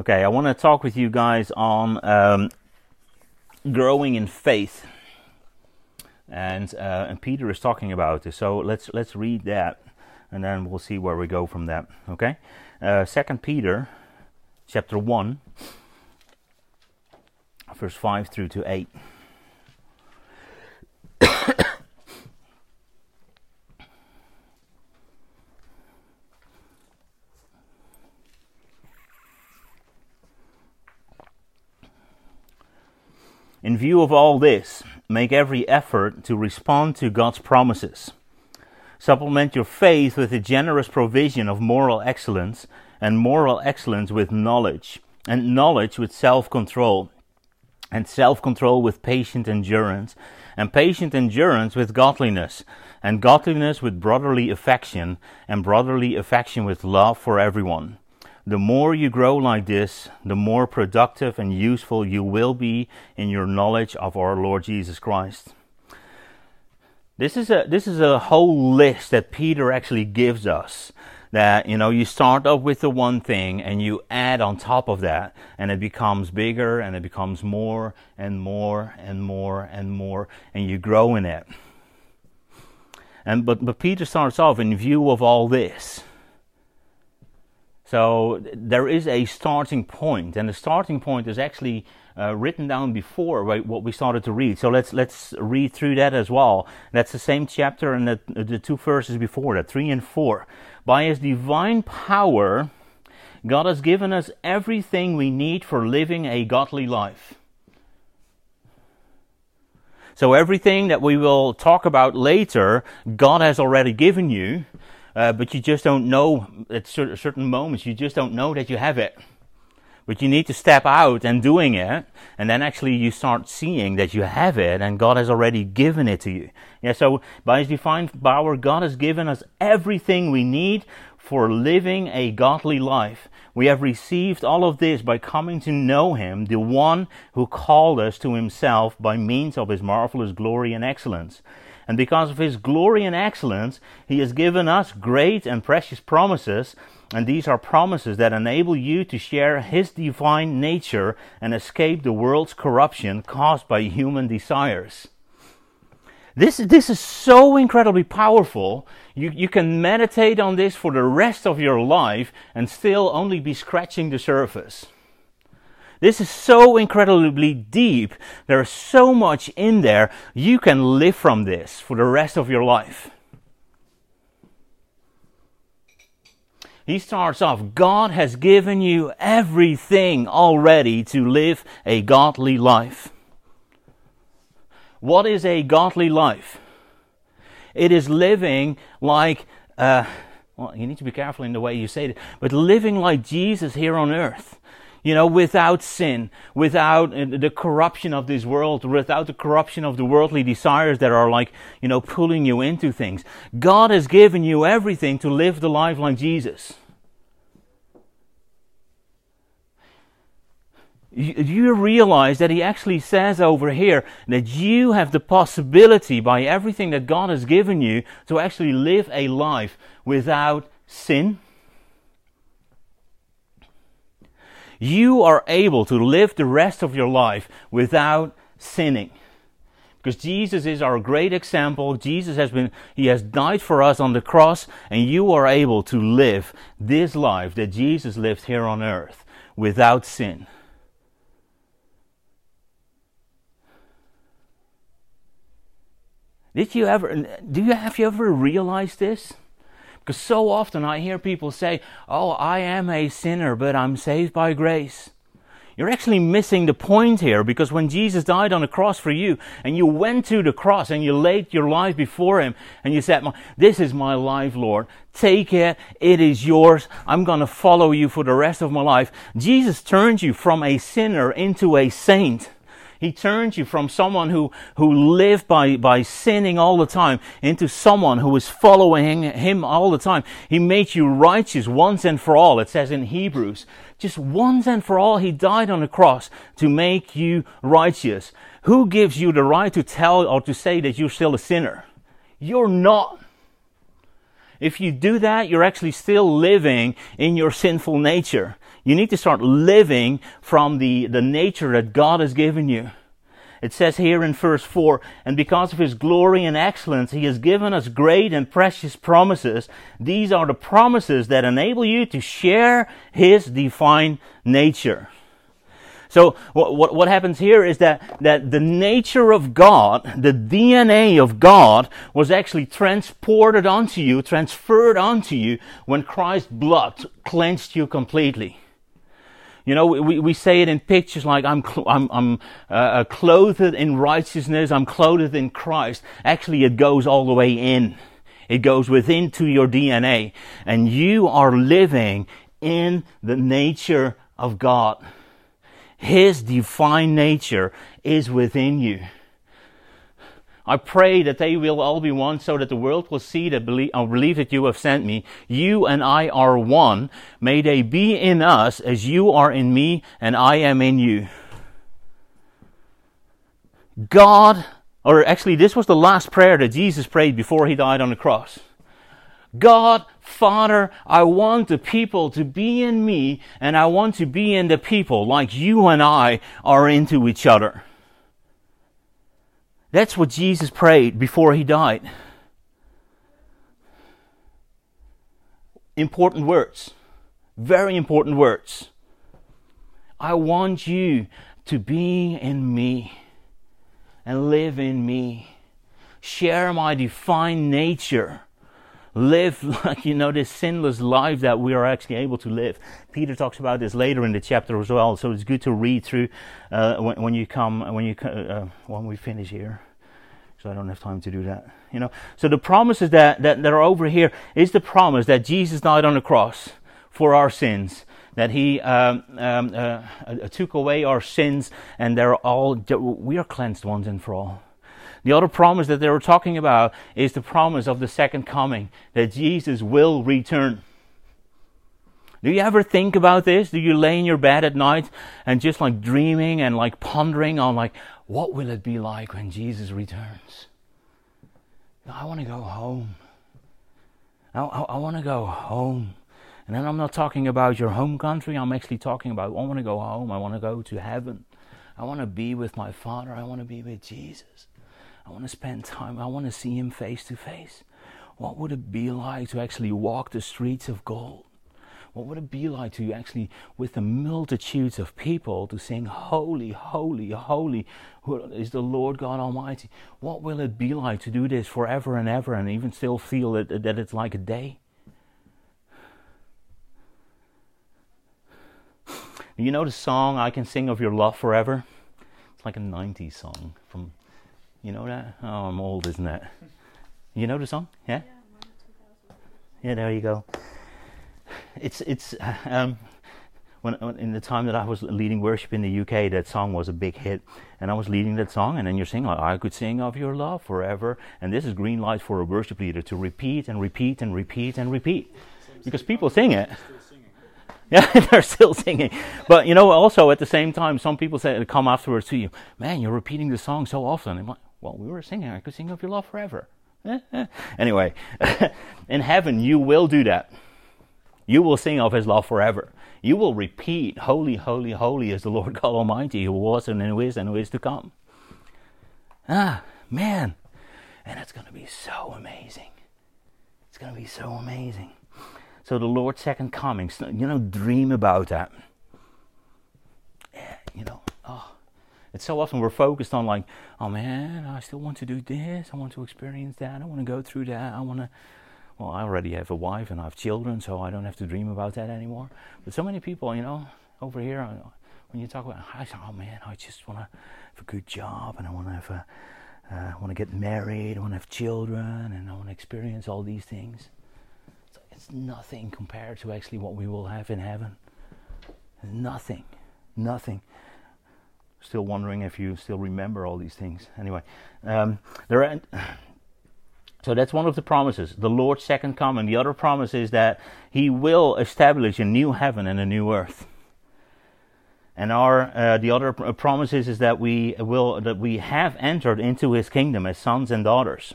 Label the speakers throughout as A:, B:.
A: Okay, I want to talk with you guys on um, growing in faith, and uh, and Peter is talking about this. So let's let's read that, and then we'll see where we go from that. Okay, uh, Second uh, Peter, chapter one, verse five through to eight. In view of all this, make every effort to respond to God's promises. Supplement your faith with a generous provision of moral excellence, and moral excellence with knowledge, and knowledge with self control, and self control with patient endurance, and patient endurance with godliness, and godliness with brotherly affection, and brotherly affection with love for everyone. The more you grow like this, the more productive and useful you will be in your knowledge of our Lord Jesus Christ. This is a this is a whole list that Peter actually gives us. That you know, you start off with the one thing and you add on top of that, and it becomes bigger and it becomes more and more and more and more, and you grow in it. And but, but Peter starts off in view of all this so there is a starting point, and the starting point is actually uh, written down before right, what we started to read. So let's let's read through that as well. That's the same chapter and the, the two verses before that, three and four. By His divine power, God has given us everything we need for living a godly life. So everything that we will talk about later, God has already given you. Uh, but you just don't know at certain moments, you just don't know that you have it. But you need to step out and doing it, and then actually you start seeing that you have it, and God has already given it to you. Yeah, so by His divine power, God has given us everything we need for living a godly life. We have received all of this by coming to know Him, the one who called us to Himself by means of His marvelous glory and excellence. And because of his glory and excellence, he has given us great and precious promises. And these are promises that enable you to share his divine nature and escape the world's corruption caused by human desires. This, this is so incredibly powerful. You, you can meditate on this for the rest of your life and still only be scratching the surface. This is so incredibly deep. There is so much in there. You can live from this for the rest of your life. He starts off God has given you everything already to live a godly life. What is a godly life? It is living like, uh, well, you need to be careful in the way you say it, but living like Jesus here on earth you know, without sin, without uh, the corruption of this world, without the corruption of the worldly desires that are like, you know, pulling you into things. God has given you everything to live the life like Jesus. you realize that he actually says over here that you have the possibility by everything that God has given you to actually live a life without sin, you are able to live the rest of your life without sinning. Because Jesus is our great example. Jesus has been, He has died for us on the cross, and you are able to live this life that Jesus lived here on earth without sin. Did you ever, do you, have you ever realized this? Because so often I hear people say, Oh, I am a sinner, but I'm saved by grace. You're actually missing the point here because when Jesus died on the cross for you and you went to the cross and you laid your life before him and you said, This is my life, Lord. Take it. It is yours. I'm going to follow you for the rest of my life. Jesus turned you from a sinner into a saint. He turns you from someone who, who lived by, by sinning all the time into someone who is following him all the time. He made you righteous once and for all, it says in Hebrews. Just once and for all, he died on the cross to make you righteous. Who gives you the right to tell or to say that you're still a sinner? You're not. If you do that, you're actually still living in your sinful nature. You need to start living from the, the nature that God has given you. It says here in verse 4, and because of his glory and excellence, he has given us great and precious promises. These are the promises that enable you to share his divine nature. So what, what, what, happens here is that, that the nature of God, the DNA of God, was actually transported onto you, transferred onto you when Christ's blood cleansed you completely. You know, we, we say it in pictures like I'm, cl- I'm, I'm uh, uh, clothed in righteousness, I'm clothed in Christ. Actually, it goes all the way in. It goes within to your DNA and you are living in the nature of God. His divine nature is within you. I pray that they will all be one so that the world will see that believe, or uh, believe that you have sent me. You and I are one. May they be in us as you are in me and I am in you. God, or actually, this was the last prayer that Jesus prayed before he died on the cross. God, Father, I want the people to be in me and I want to be in the people like you and I are into each other. That's what Jesus prayed before he died. Important words. Very important words. I want you to be in me and live in me. Share my divine nature live like you know this sinless life that we are actually able to live peter talks about this later in the chapter as well so it's good to read through uh, when, when, you come when you uh, uh, when we finish here so I don't have time to do that. You know. So the promises that, that, that are over here is the promise that Jesus died on the cross for our sins, that He um, um, uh, uh took away our sins, and they're all we are cleansed once and for all. The other promise that they were talking about is the promise of the second coming, that Jesus will return. Do you ever think about this? Do you lay in your bed at night and just like dreaming and like pondering on like what will it be like when Jesus returns? I want to go home. I, I, I want to go home. And then I'm not talking about your home country. I'm actually talking about I want to go home. I want to go to heaven. I want to be with my Father. I want to be with Jesus. I want to spend time. I want to see him face to face. What would it be like to actually walk the streets of gold? What would it be like to actually, with the multitudes of people, to sing, Holy, holy, holy is the Lord God Almighty? What will it be like to do this forever and ever and even still feel that, that it's like a day? You know the song I Can Sing of Your Love Forever? It's like a 90s song from you know that? Oh, I'm old, isn't it? You know the song? Yeah. Yeah, there you go. It's it's uh, um, when, in the time that I was leading worship in the UK, that song was a big hit, and I was leading that song, and then you're singing, "I could sing of your love forever," and this is green light for a worship leader to repeat and repeat and repeat and repeat, because people sing it. Yeah, they're still singing. But you know, also at the same time, some people say come afterwards to you, man, you're repeating the song so often. Well, we were singing, I could sing of your love forever. anyway, in heaven, you will do that. You will sing of his love forever. You will repeat, Holy, holy, holy is the Lord God Almighty, who was and who is and who is to come. Ah, man. And it's going to be so amazing. It's going to be so amazing. So, the Lord's second coming, you know, dream about that. Yeah, you know, it's so often we're focused on like, oh man, I still want to do this. I want to experience that. I want to go through that. I want to. Well, I already have a wife and I have children, so I don't have to dream about that anymore. But so many people, you know, over here, uh, when you talk about, I say, oh man, I just want to have a good job and I want to have a, uh, I want to get married, I want to have children, and I want to experience all these things. So it's nothing compared to actually what we will have in heaven. Nothing, nothing still wondering if you still remember all these things. Anyway, um, there are, so that's one of the promises, the Lord's second coming. The other promise is that He will establish a new heaven and a new earth. And our uh, the other uh, promises is, is that we will that we have entered into His kingdom as sons and daughters.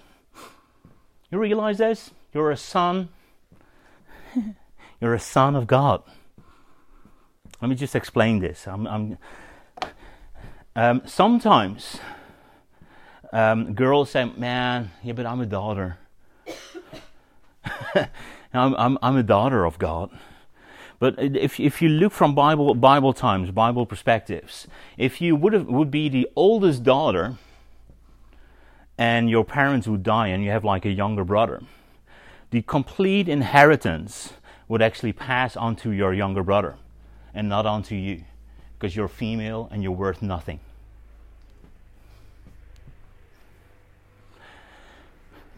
A: You realize this? You're a son. You're a son of God. Let me just explain this. I'm, I'm um, sometimes um, girls say, "Man, yeah, but I'm a daughter. I'm, I'm, I'm a daughter of God." But if, if you look from Bible, Bible times, Bible perspectives, if you would, have, would be the oldest daughter and your parents would die and you have like a younger brother, the complete inheritance would actually pass onto your younger brother and not onto you because you're female and you're worth nothing.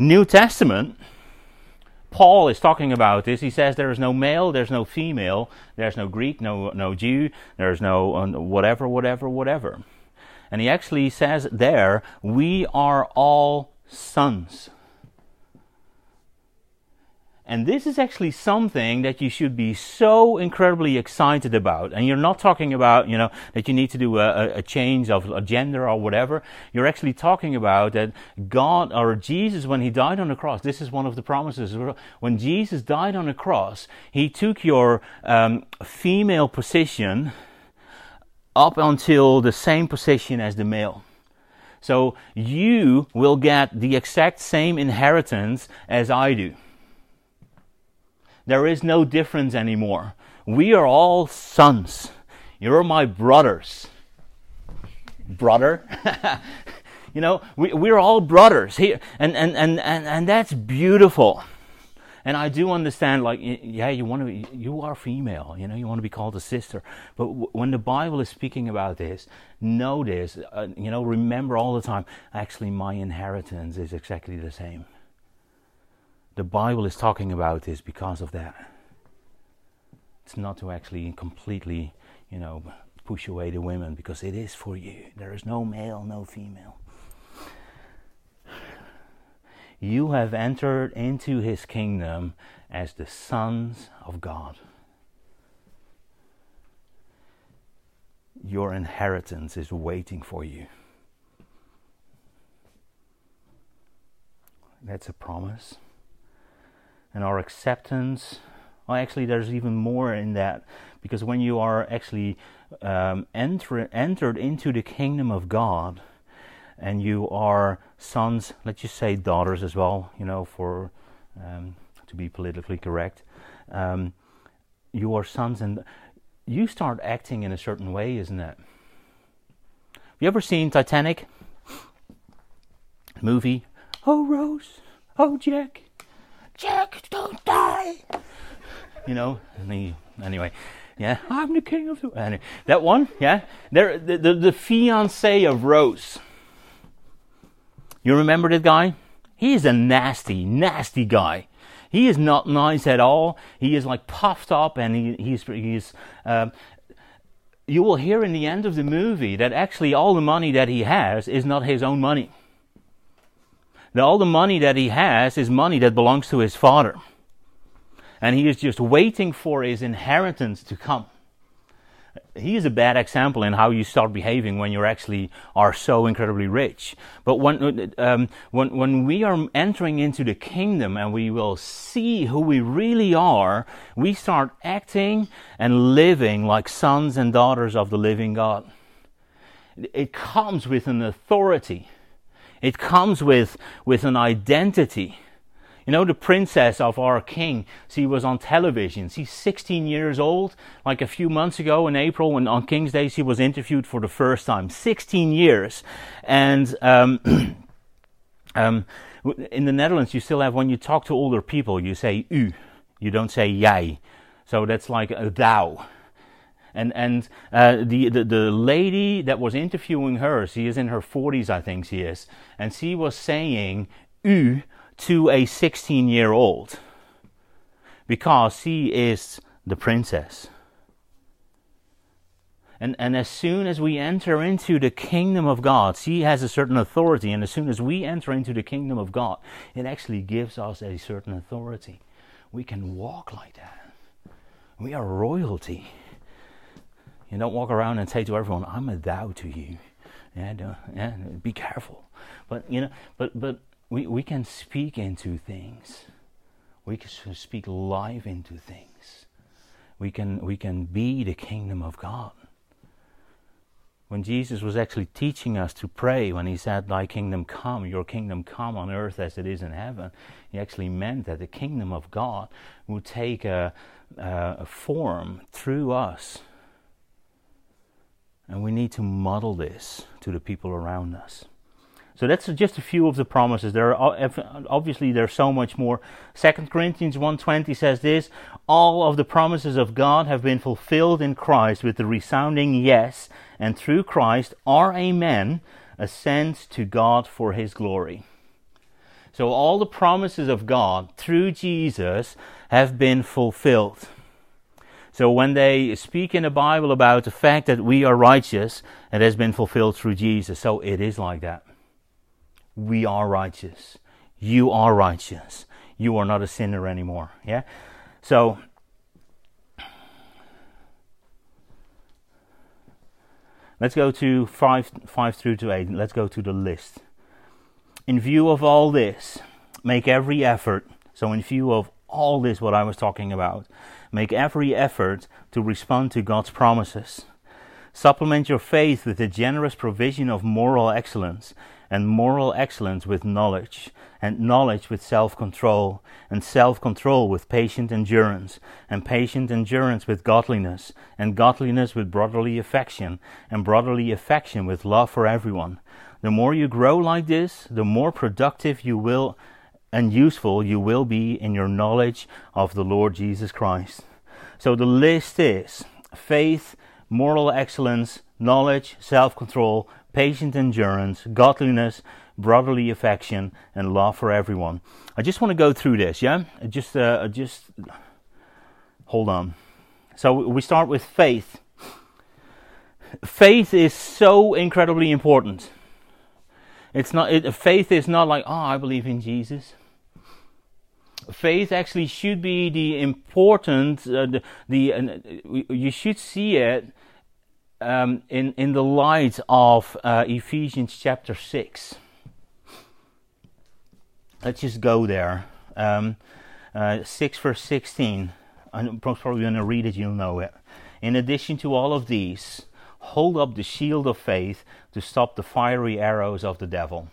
A: New Testament, Paul is talking about this. He says there is no male, there's no female, there's no Greek, no no Jew, there's no whatever, whatever, whatever. And he actually says there, we are all sons. And this is actually something that you should be so incredibly excited about. And you're not talking about, you know, that you need to do a, a change of a gender or whatever. You're actually talking about that God or Jesus, when he died on the cross, this is one of the promises. When Jesus died on the cross, he took your um, female position up until the same position as the male. So you will get the exact same inheritance as I do. There is no difference anymore. We are all sons. You're my brothers. Brother? you know, we, we're all brothers here. And, and, and, and, and that's beautiful. And I do understand, like, yeah, you want to, you are female, you know, you want to be called a sister. But w- when the Bible is speaking about this, know this, uh, you know, remember all the time, actually, my inheritance is exactly the same the Bible is talking about is because of that. It's not to actually completely, you know, push away the women because it is for you. There is no male, no female. You have entered into his kingdom as the sons of God. Your inheritance is waiting for you. That's a promise and our acceptance. Well, actually, there's even more in that because when you are actually um, enter, entered into the kingdom of God and you are sons, let's just say daughters as well, you know, for um, to be politically correct, um, you are sons and you start acting in a certain way, isn't it? Have you ever seen Titanic? Movie? Oh, Rose. Oh, Jack. Jack, don't die. You know, and he, anyway, yeah, I'm the king of the. Anyway, that one, yeah, there, the, the, the fiance of Rose. You remember that guy? He is a nasty, nasty guy. He is not nice at all. He is like puffed up, and he, he's he's. Um, you will hear in the end of the movie that actually all the money that he has is not his own money that all the money that he has is money that belongs to his father. And he is just waiting for his inheritance to come. He is a bad example in how you start behaving when you actually are so incredibly rich. But when, um, when, when we are entering into the kingdom and we will see who we really are, we start acting and living like sons and daughters of the living God. It comes with an authority it comes with, with an identity. You know, the princess of our king, she was on television. She's 16 years old. Like a few months ago in April, when on King's Day, she was interviewed for the first time. 16 years. And, um, um, in the Netherlands, you still have, when you talk to older people, you say u. You don't say jij. So that's like a thou. And, and uh, the, the, the lady that was interviewing her, she is in her 40s, I think she is, and she was saying U to a 16 year old because she is the princess. And, and as soon as we enter into the kingdom of God, she has a certain authority. And as soon as we enter into the kingdom of God, it actually gives us a certain authority. We can walk like that. We are royalty. You don't walk around and say to everyone, "I'm a thou to you." Yeah, uh, yeah, be careful. But you know, but but we, we can speak into things. We can speak life into things. We can we can be the kingdom of God. When Jesus was actually teaching us to pray, when he said, "Thy kingdom come, your kingdom come on earth as it is in heaven," he actually meant that the kingdom of God would take a, a form through us and we need to model this to the people around us. So that's just a few of the promises. There are obviously there's so much more. Second Corinthians 1:20 says this, all of the promises of God have been fulfilled in Christ with the resounding yes, and through Christ our amen ascends to God for his glory. So all the promises of God through Jesus have been fulfilled. So when they speak in the Bible about the fact that we are righteous, it has been fulfilled through Jesus. So it is like that. We are righteous. You are righteous. You are not a sinner anymore. Yeah? So Let's go to 5, 5 through to 8. Let's go to the list. In view of all this, make every effort. So, in view of all this, what I was talking about, Make every effort to respond to God's promises. Supplement your faith with the generous provision of moral excellence, and moral excellence with knowledge, and knowledge with self control, and self control with patient endurance, and patient endurance with godliness, and godliness with brotherly affection, and brotherly affection with love for everyone. The more you grow like this, the more productive you will and useful you will be in your knowledge of the Lord Jesus Christ. So the list is faith, moral excellence, knowledge, self control, patient endurance, godliness, brotherly affection, and love for everyone. I just want to go through this, yeah? Just, uh, just hold on. So we start with faith. Faith is so incredibly important. It's not it, faith is not like oh I believe in Jesus faith actually should be the important, uh, the, the uh, you should see it um, in, in the light of uh, Ephesians chapter 6. Let's just go there. Um, uh, 6 verse 16. I'm probably going to read it, you'll know it. In addition to all of these, hold up the shield of faith to stop the fiery arrows of the devil.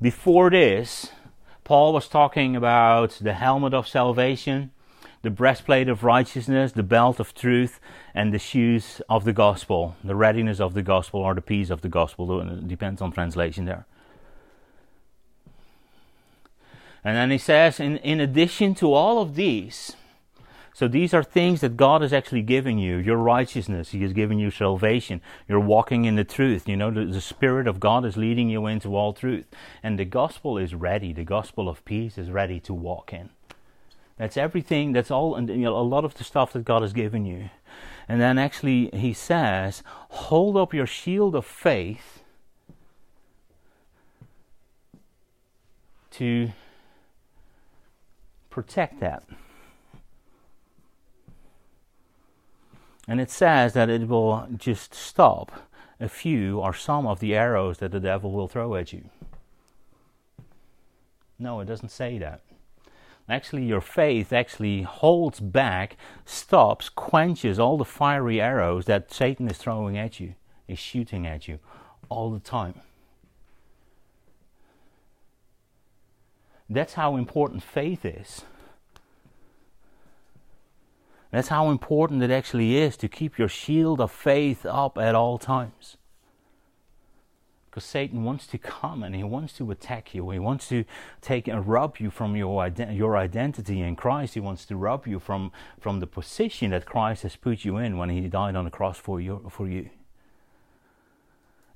A: Before this, Paul was talking about the helmet of salvation, the breastplate of righteousness, the belt of truth, and the shoes of the gospel, the readiness of the gospel or the peace of the gospel. It uh, depends on translation there. And then he says, in, in addition to all of these, so these are things that God is actually giving you your righteousness, He is giving you salvation, you're walking in the truth. You know, the, the Spirit of God is leading you into all truth. And the gospel is ready, the gospel of peace is ready to walk in. That's everything, that's all, and you know, a lot of the stuff that God has given you. And then actually, He says, hold up your shield of faith to protect that. And it says that it will just stop a few or some of the arrows that the devil will throw at you. No, it doesn't say that. Actually, your faith actually holds back, stops, quenches all the fiery arrows that Satan is throwing at you, is shooting at you all the time. That's how important faith is. That's how important it actually is to keep your shield of faith up at all times. Because Satan wants to come and he wants to attack you. He wants to take and rob you from your, your identity in Christ. He wants to rob you from, from the position that Christ has put you in when he died on the cross for you. For you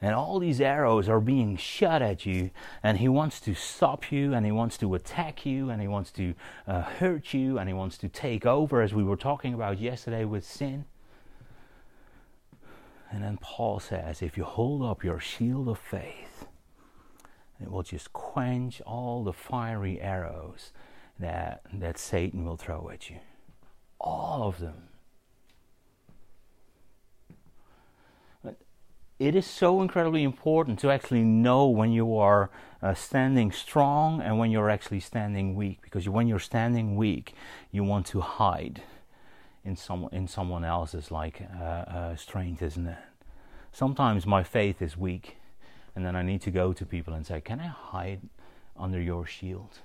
A: and all these arrows are being shot at you, and he wants to stop you, and he wants to attack you, and he wants to uh, hurt you, and he wants to take over, as we were talking about yesterday with sin. And then Paul says, if you hold up your shield of faith, it will just quench all the fiery arrows that, that Satan will throw at you. All of them. it is so incredibly important to actually know when you are uh, standing strong and when you're actually standing weak because when you're standing weak you want to hide in some in someone else's like uh, uh, strength isn't it sometimes my faith is weak and then i need to go to people and say can i hide under your shield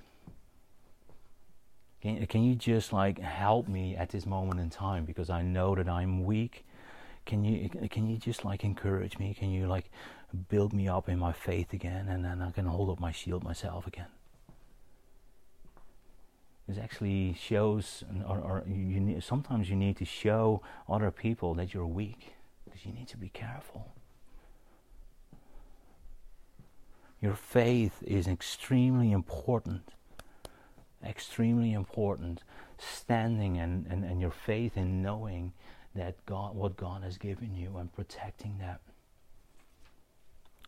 A: can, can you just like help me at this moment in time because i know that i'm weak can you eh, can you just like encourage me? Can you like build me up in my faith again, and then I can hold up my shield myself again?" This actually shows, or, or you need, sometimes you need to show other people that you're weak, because you need to be careful. Your faith is extremely important. Extremely important. Standing and, and, and your faith in knowing that God, what God has given you, and protecting that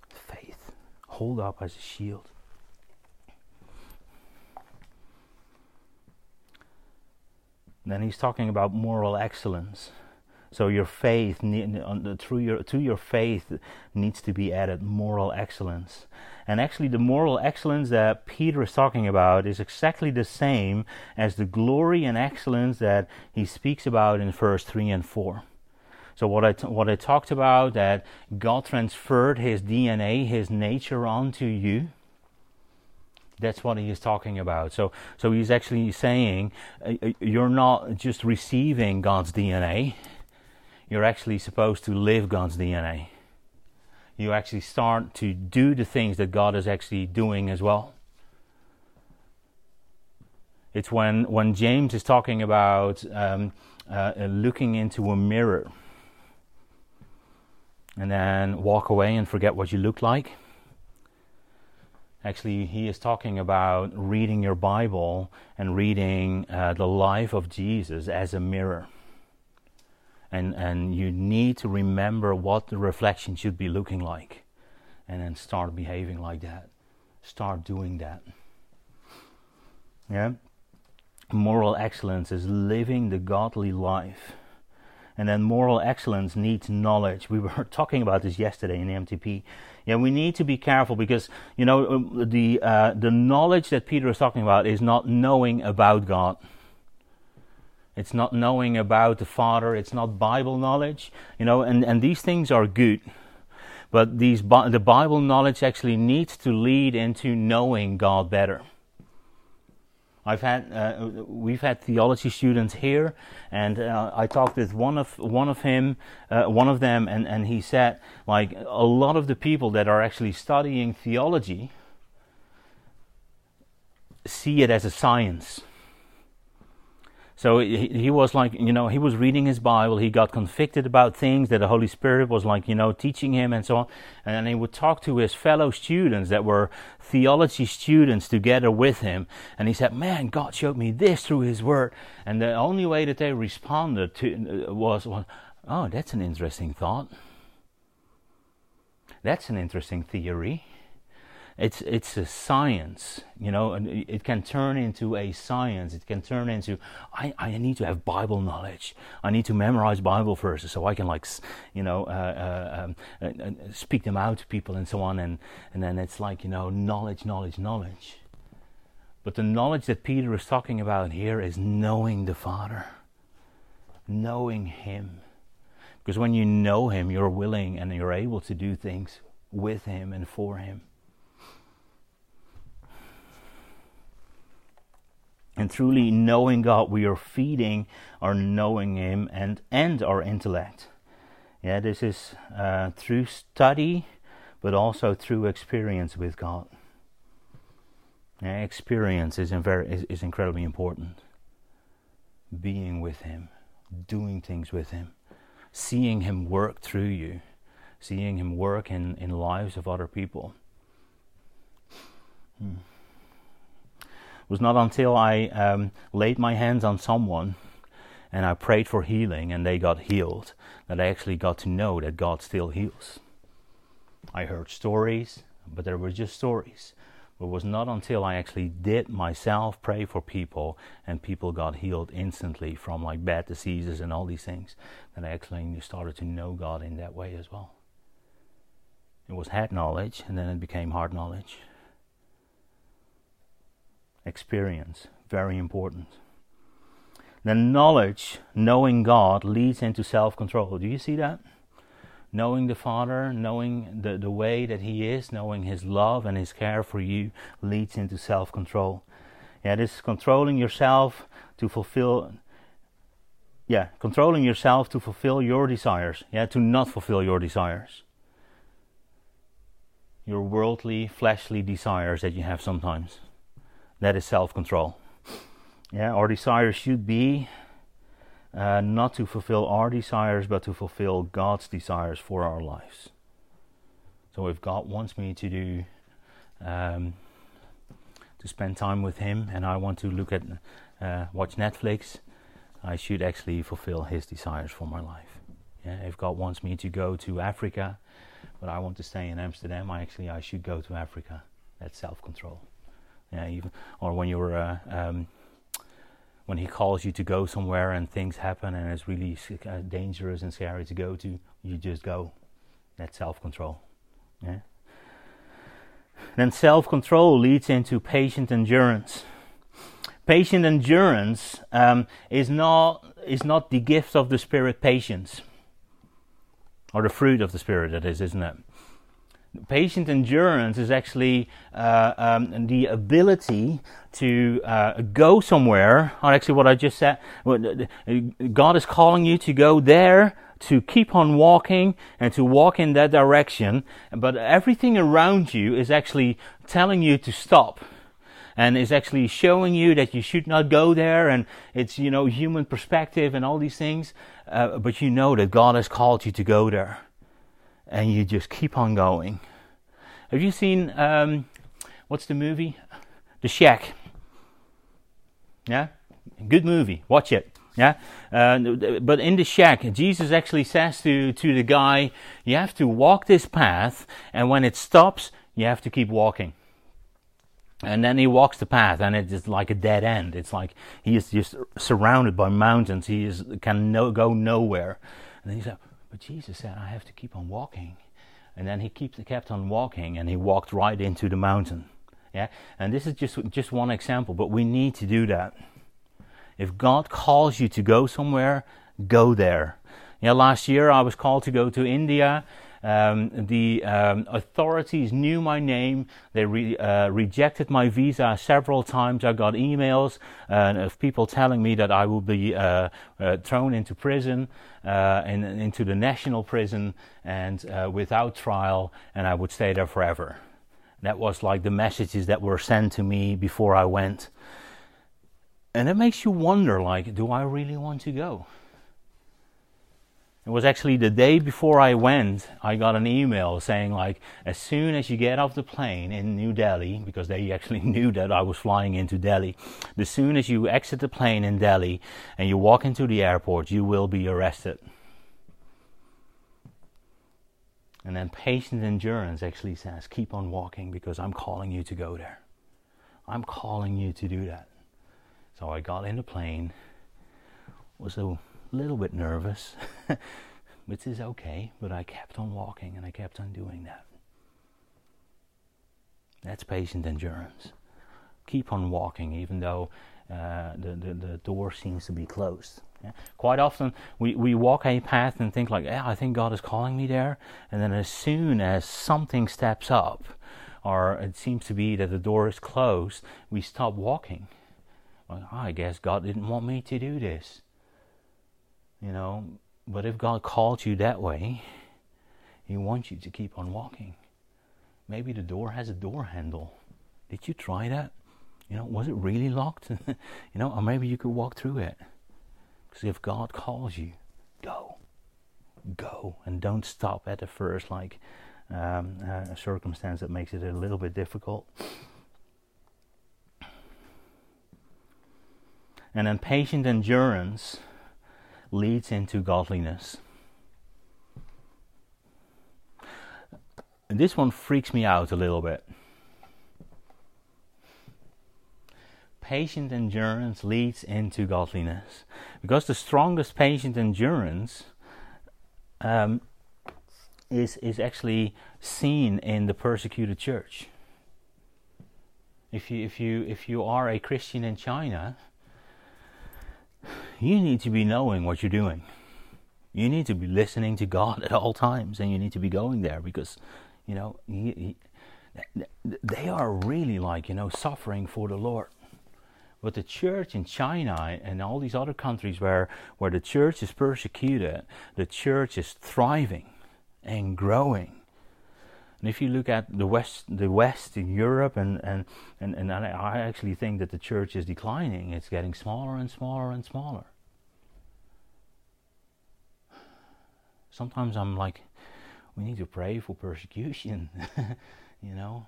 A: faith. Hold up as a shield. Then he's talking about moral excellence. So your faith, through your, to your faith, needs to be added moral excellence. And actually, the moral excellence that Peter is talking about is exactly the same as the glory and excellence that he speaks about in verse 3 and 4. So what I t- what I talked about that God transferred His DNA, His nature onto you. That's what he is talking about. So, so he's actually saying uh, uh you're not just receiving God's DNA. You're actually supposed to live God's DNA you actually start to do the things that God is actually doing as well. It's when, when James is talking about um, uh, looking into a mirror and then walk away and forget what you look like. Actually, he is talking about reading your Bible and reading uh, the life of Jesus as a mirror and, and you need to remember what the reflection should be looking like and then start behaving like that start doing that yeah moral excellence is living the godly life and then moral excellence needs knowledge we were talking about this yesterday in mtp yeah we need to be careful because you know um, the uh, the knowledge that peter is talking about is not knowing about god it's not knowing about the Father, it's not Bible knowledge, you know, and, and these things are good. But these, the Bible knowledge actually needs to lead into knowing God better. I've had uh, we've had theology students here, and uh, I talked with one of one of him, uh, one of them, and, and he said like a lot of the people that are actually studying theology see it as a science. So he, he, was like, you know, he was reading his Bible. He got convicted about things that the Holy Spirit was like, you know, teaching him and so on. And he would talk to his fellow students that were theology students together with him. And he said, man, God showed me this through his word. And the only way that they responded to was, was oh, that's an interesting thought. That's an interesting theory it's it's a science you know and it can turn into a science it can turn into i i need to have bible knowledge i need to memorize bible verses so i can like you know uh, uh, um, uh, uh, speak them out to people and so on and and then it's like you know knowledge knowledge knowledge but the knowledge that peter is talking about here is knowing the father knowing him because when you know him you're willing and you're able to do things with him and for him And truly knowing God, we are feeding our knowing Him and, and our intellect. Yeah, this is uh, through study, but also through experience with God. Yeah, experience is, very, is, is incredibly important. Being with Him, doing things with Him, seeing Him work through you, seeing Him work in, in lives of other people. Hmm was not until I um, laid my hands on someone and I prayed for healing and they got healed that I actually got to know that God still heals. I heard stories, but they were just stories. It was not until I actually did myself pray for people and people got healed instantly from like bad diseases and all these things that I actually started to know God in that way as well. It was head knowledge and then it became heart knowledge experience. Very important. Then knowledge, knowing God, leads into self control. Do you see that? Knowing the Father, knowing the, the way that He is, knowing His love and His care for you leads into self control. Yeah, this is controlling yourself to fulfill. Yeah, controlling yourself to fulfill your desires. Yeah, to not fulfill your desires. Your worldly, fleshly desires that you have sometimes that is self control. Yeah, our desires should be uh, not to fulfill our desires, but to fulfill God's desires for our lives. So if God wants me to do, um, to spend time with Him, and I want to look at, uh, watch Netflix, I should actually fulfill His desires for my life. Yeah, if God wants me to go to Africa, but I want to stay in Amsterdam, I actually I should go to Africa. That's self-control. Yeah, even, or when you're uh, um, when he calls you to go somewhere and things happen and it's really uh, dangerous and scary to go to, you just go. That's self control. Yeah? Then self control leads into patient endurance. Patient endurance um, is not is not the gift of the spirit patience, or the fruit of the spirit. That is, isn't it? Patient endurance is actually uh, um, the ability to uh, go somewhere. Not actually what I just said. Uh, god is calling you to go there, to keep on walking, and to walk in that direction. But everything around you is actually telling you to stop and is actually showing you that you should not go there and it's you know human perspective and all these things uh, but you know that god has called you to go there and you just keep on going. Have you seen um, what's the movie? The Shack. Yeah, good movie. Watch it. Yeah, uh, but in the shack, Jesus actually says to to the guy, "You have to walk this path, and when it stops, you have to keep walking." And then he walks the path, and it is like a dead end. It's like he is just surrounded by mountains. He is can no, go nowhere. And he's like, but Jesus said, I have to keep on walking. And then he kept, kept on walking and he walked right into the mountain. Yeah? And this is just, just one example, but we need to do that. If God calls you to go somewhere, go there. Yeah, last year I was called to go to India um, the um, authorities knew my name. They re- uh, rejected my visa several times. I got emails uh, of people telling me that I would be uh, uh thrown into prison and uh, into the national prison and uh, without trial, and I would stay there forever. That was like the messages that were sent to me before I went. And it makes you wonder like, do I really want to go? It was actually the day before I went, I got an email saying like, as soon as you get off the plane in New Delhi, because they actually knew that I was flying into Delhi, as soon as you exit the plane in Delhi and you walk into the airport, you will be arrested. And then patient endurance actually says, keep on walking because I'm calling you to go there. I'm calling you to do that. So I got in the plane, was a a little bit nervous, which is okay, but I kept on walking and I kept on doing that. That's patient endurance. Keep on walking, even though uh, the, the, the door seems to be closed. Yeah. Quite often, we, we walk a path and think like, yeah, I think God is calling me there. And then as soon as something steps up, or it seems to be that the door is closed, we stop walking. Well, ah, I guess God didn't want me to do this. You know, but if God called you that way, He wants you to keep on walking. Maybe the door has a door handle. Did you try that? You know, was it really locked? you know, or maybe you could walk through it. Because if God calls you, go. Go. And don't stop at the first, like, um, uh, circumstance that makes it a little bit difficult. And then patient endurance leads into godliness. This one freaks me out a little bit. Patient endurance leads into godliness. Because the strongest patient endurance um, is, is actually seen in the persecuted church. If you, if, you, if you are a Christian in China, you need to be knowing what you're doing. You need to be listening to God at all times, and you need to be going there because, you know, he, he, they are really like, you know, suffering for the Lord. But the church in China and all these other countries where, where the church is persecuted, the church is thriving and growing. And if you look at the West, the West in Europe, and, and, and, and I actually think that the church is declining. It's getting smaller and smaller and smaller. sometimes I'm like, we need to pray for persecution, you know,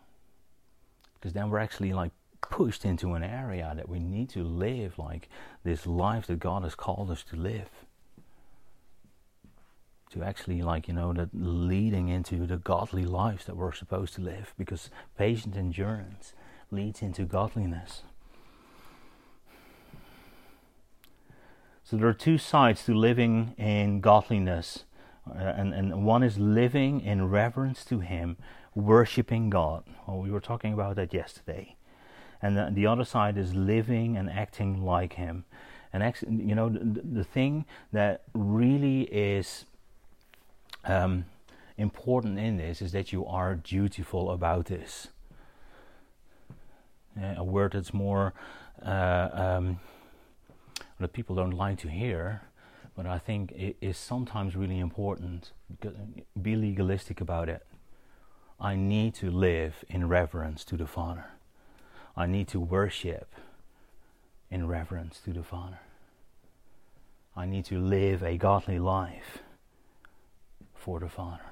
A: because then we're actually like pushed into an area that we need to live like this life that God has called us to live. To actually, like, you know, that leading into the godly lives that we're supposed to live because patient endurance leads into godliness. So there are two sides to living in godliness uh, and, and one is living in reverence to Him, worshiping God. Well, we were talking about that yesterday. And the, the other side is living and acting like Him. And, act, you know, the, the thing that really is um, important in this is that you are dutiful about this. a word that's more uh, um, that people don't like to hear but I think it is sometimes really important. Be legalistic about it. I need to live in reverence to the Father. I need to worship in reverence to the Father. I need to live a godly life for the Father.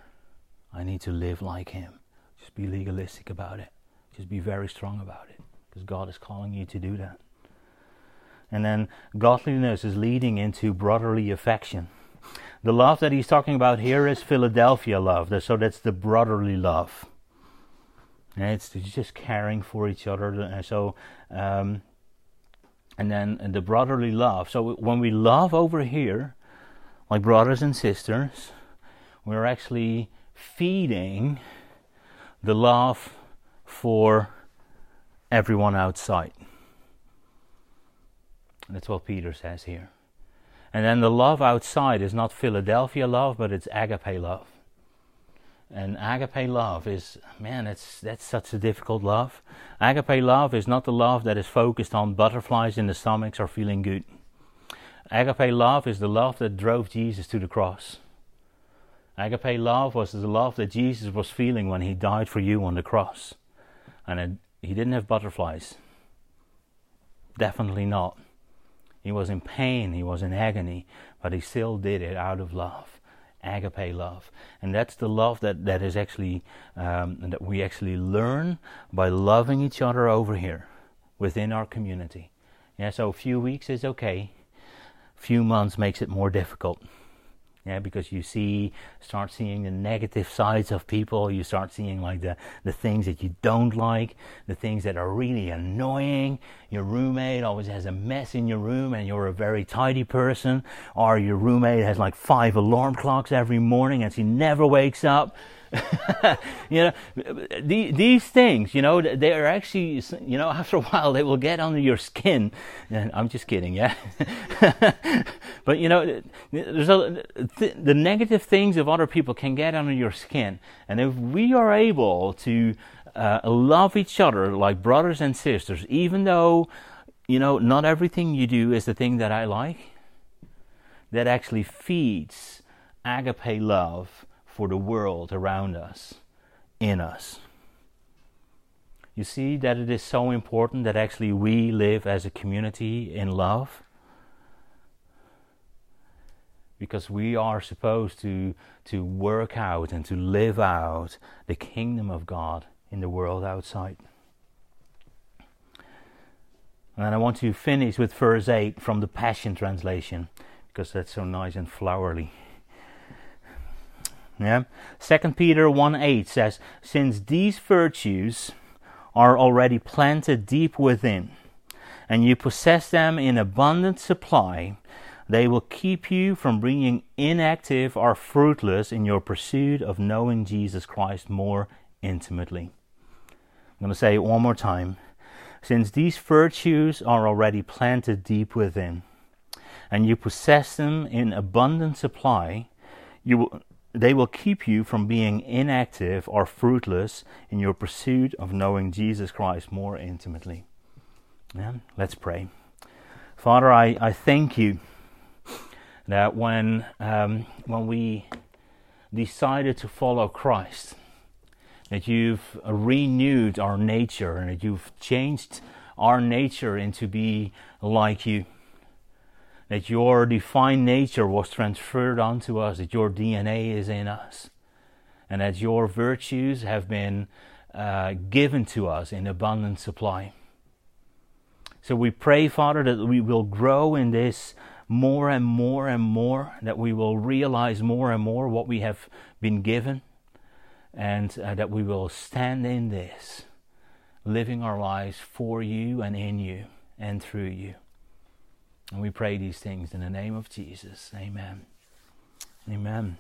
A: I need to live like Him. Just be legalistic about it. Just be very strong about it because God is calling you to do that. And then godliness is leading into brotherly affection. The love that he's talking about here is Philadelphia love. So that's the brotherly love. And it's just caring for each other. And so, um, and then the brotherly love. So when we love over here, like brothers and sisters, we're actually feeding the love for everyone outside. That's what Peter says here. And then the love outside is not Philadelphia love, but it's agape love. And agape love is, man, it's, that's such a difficult love. Agape love is not the love that is focused on butterflies in the stomachs or feeling good. Agape love is the love that drove Jesus to the cross. Agape love was the love that Jesus was feeling when he died for you on the cross. And it, he didn't have butterflies. Definitely not. He was in pain, he was in agony, but he still did it out of love, agape love. And that's the love that, that is actually, um, that we actually learn by loving each other over here within our community. Yeah, so a few weeks is okay, few months makes it more difficult yeah because you see start seeing the negative sides of people you start seeing like the the things that you don't like the things that are really annoying your roommate always has a mess in your room and you're a very tidy person or your roommate has like five alarm clocks every morning and she never wakes up you know, the, these things, you know, they are actually, you know, after a while they will get under your skin. I'm just kidding, yeah. but you know, there's a, th- the negative things of other people can get under your skin, and if we are able to uh, love each other like brothers and sisters, even though, you know, not everything you do is the thing that I like, that actually feeds agape love for the world around us, in us. You see that it is so important that actually we live as a community in love because we are supposed to to work out and to live out the kingdom of God in the world outside. And I want to finish with verse 8 from the Passion Translation because that's so nice and flowery. Yeah? 2 Peter 1 8 says, Since these virtues are already planted deep within, and you possess them in abundant supply, they will keep you from being inactive or fruitless in your pursuit of knowing Jesus Christ more intimately. I'm going to say it one more time. Since these virtues are already planted deep within, and you possess them in abundant supply, you will, they will keep you from being inactive or fruitless in your pursuit of knowing Jesus Christ more intimately. Yeah? Let's pray. Father, I, I thank you that when, um, when we decided to follow Christ, that you've renewed our nature and that you've changed our nature into be like you that your divine nature was transferred onto us, that your DNA is in us, and that your virtues have been uh, given to us in abundant supply. So we pray, Father, that we will grow in this more and more and more, that we will realize more and more what we have been given, and uh, that we will stand in this, living our lives for you and in you and through you. And we pray these things in the name of Jesus. Amen. Amen.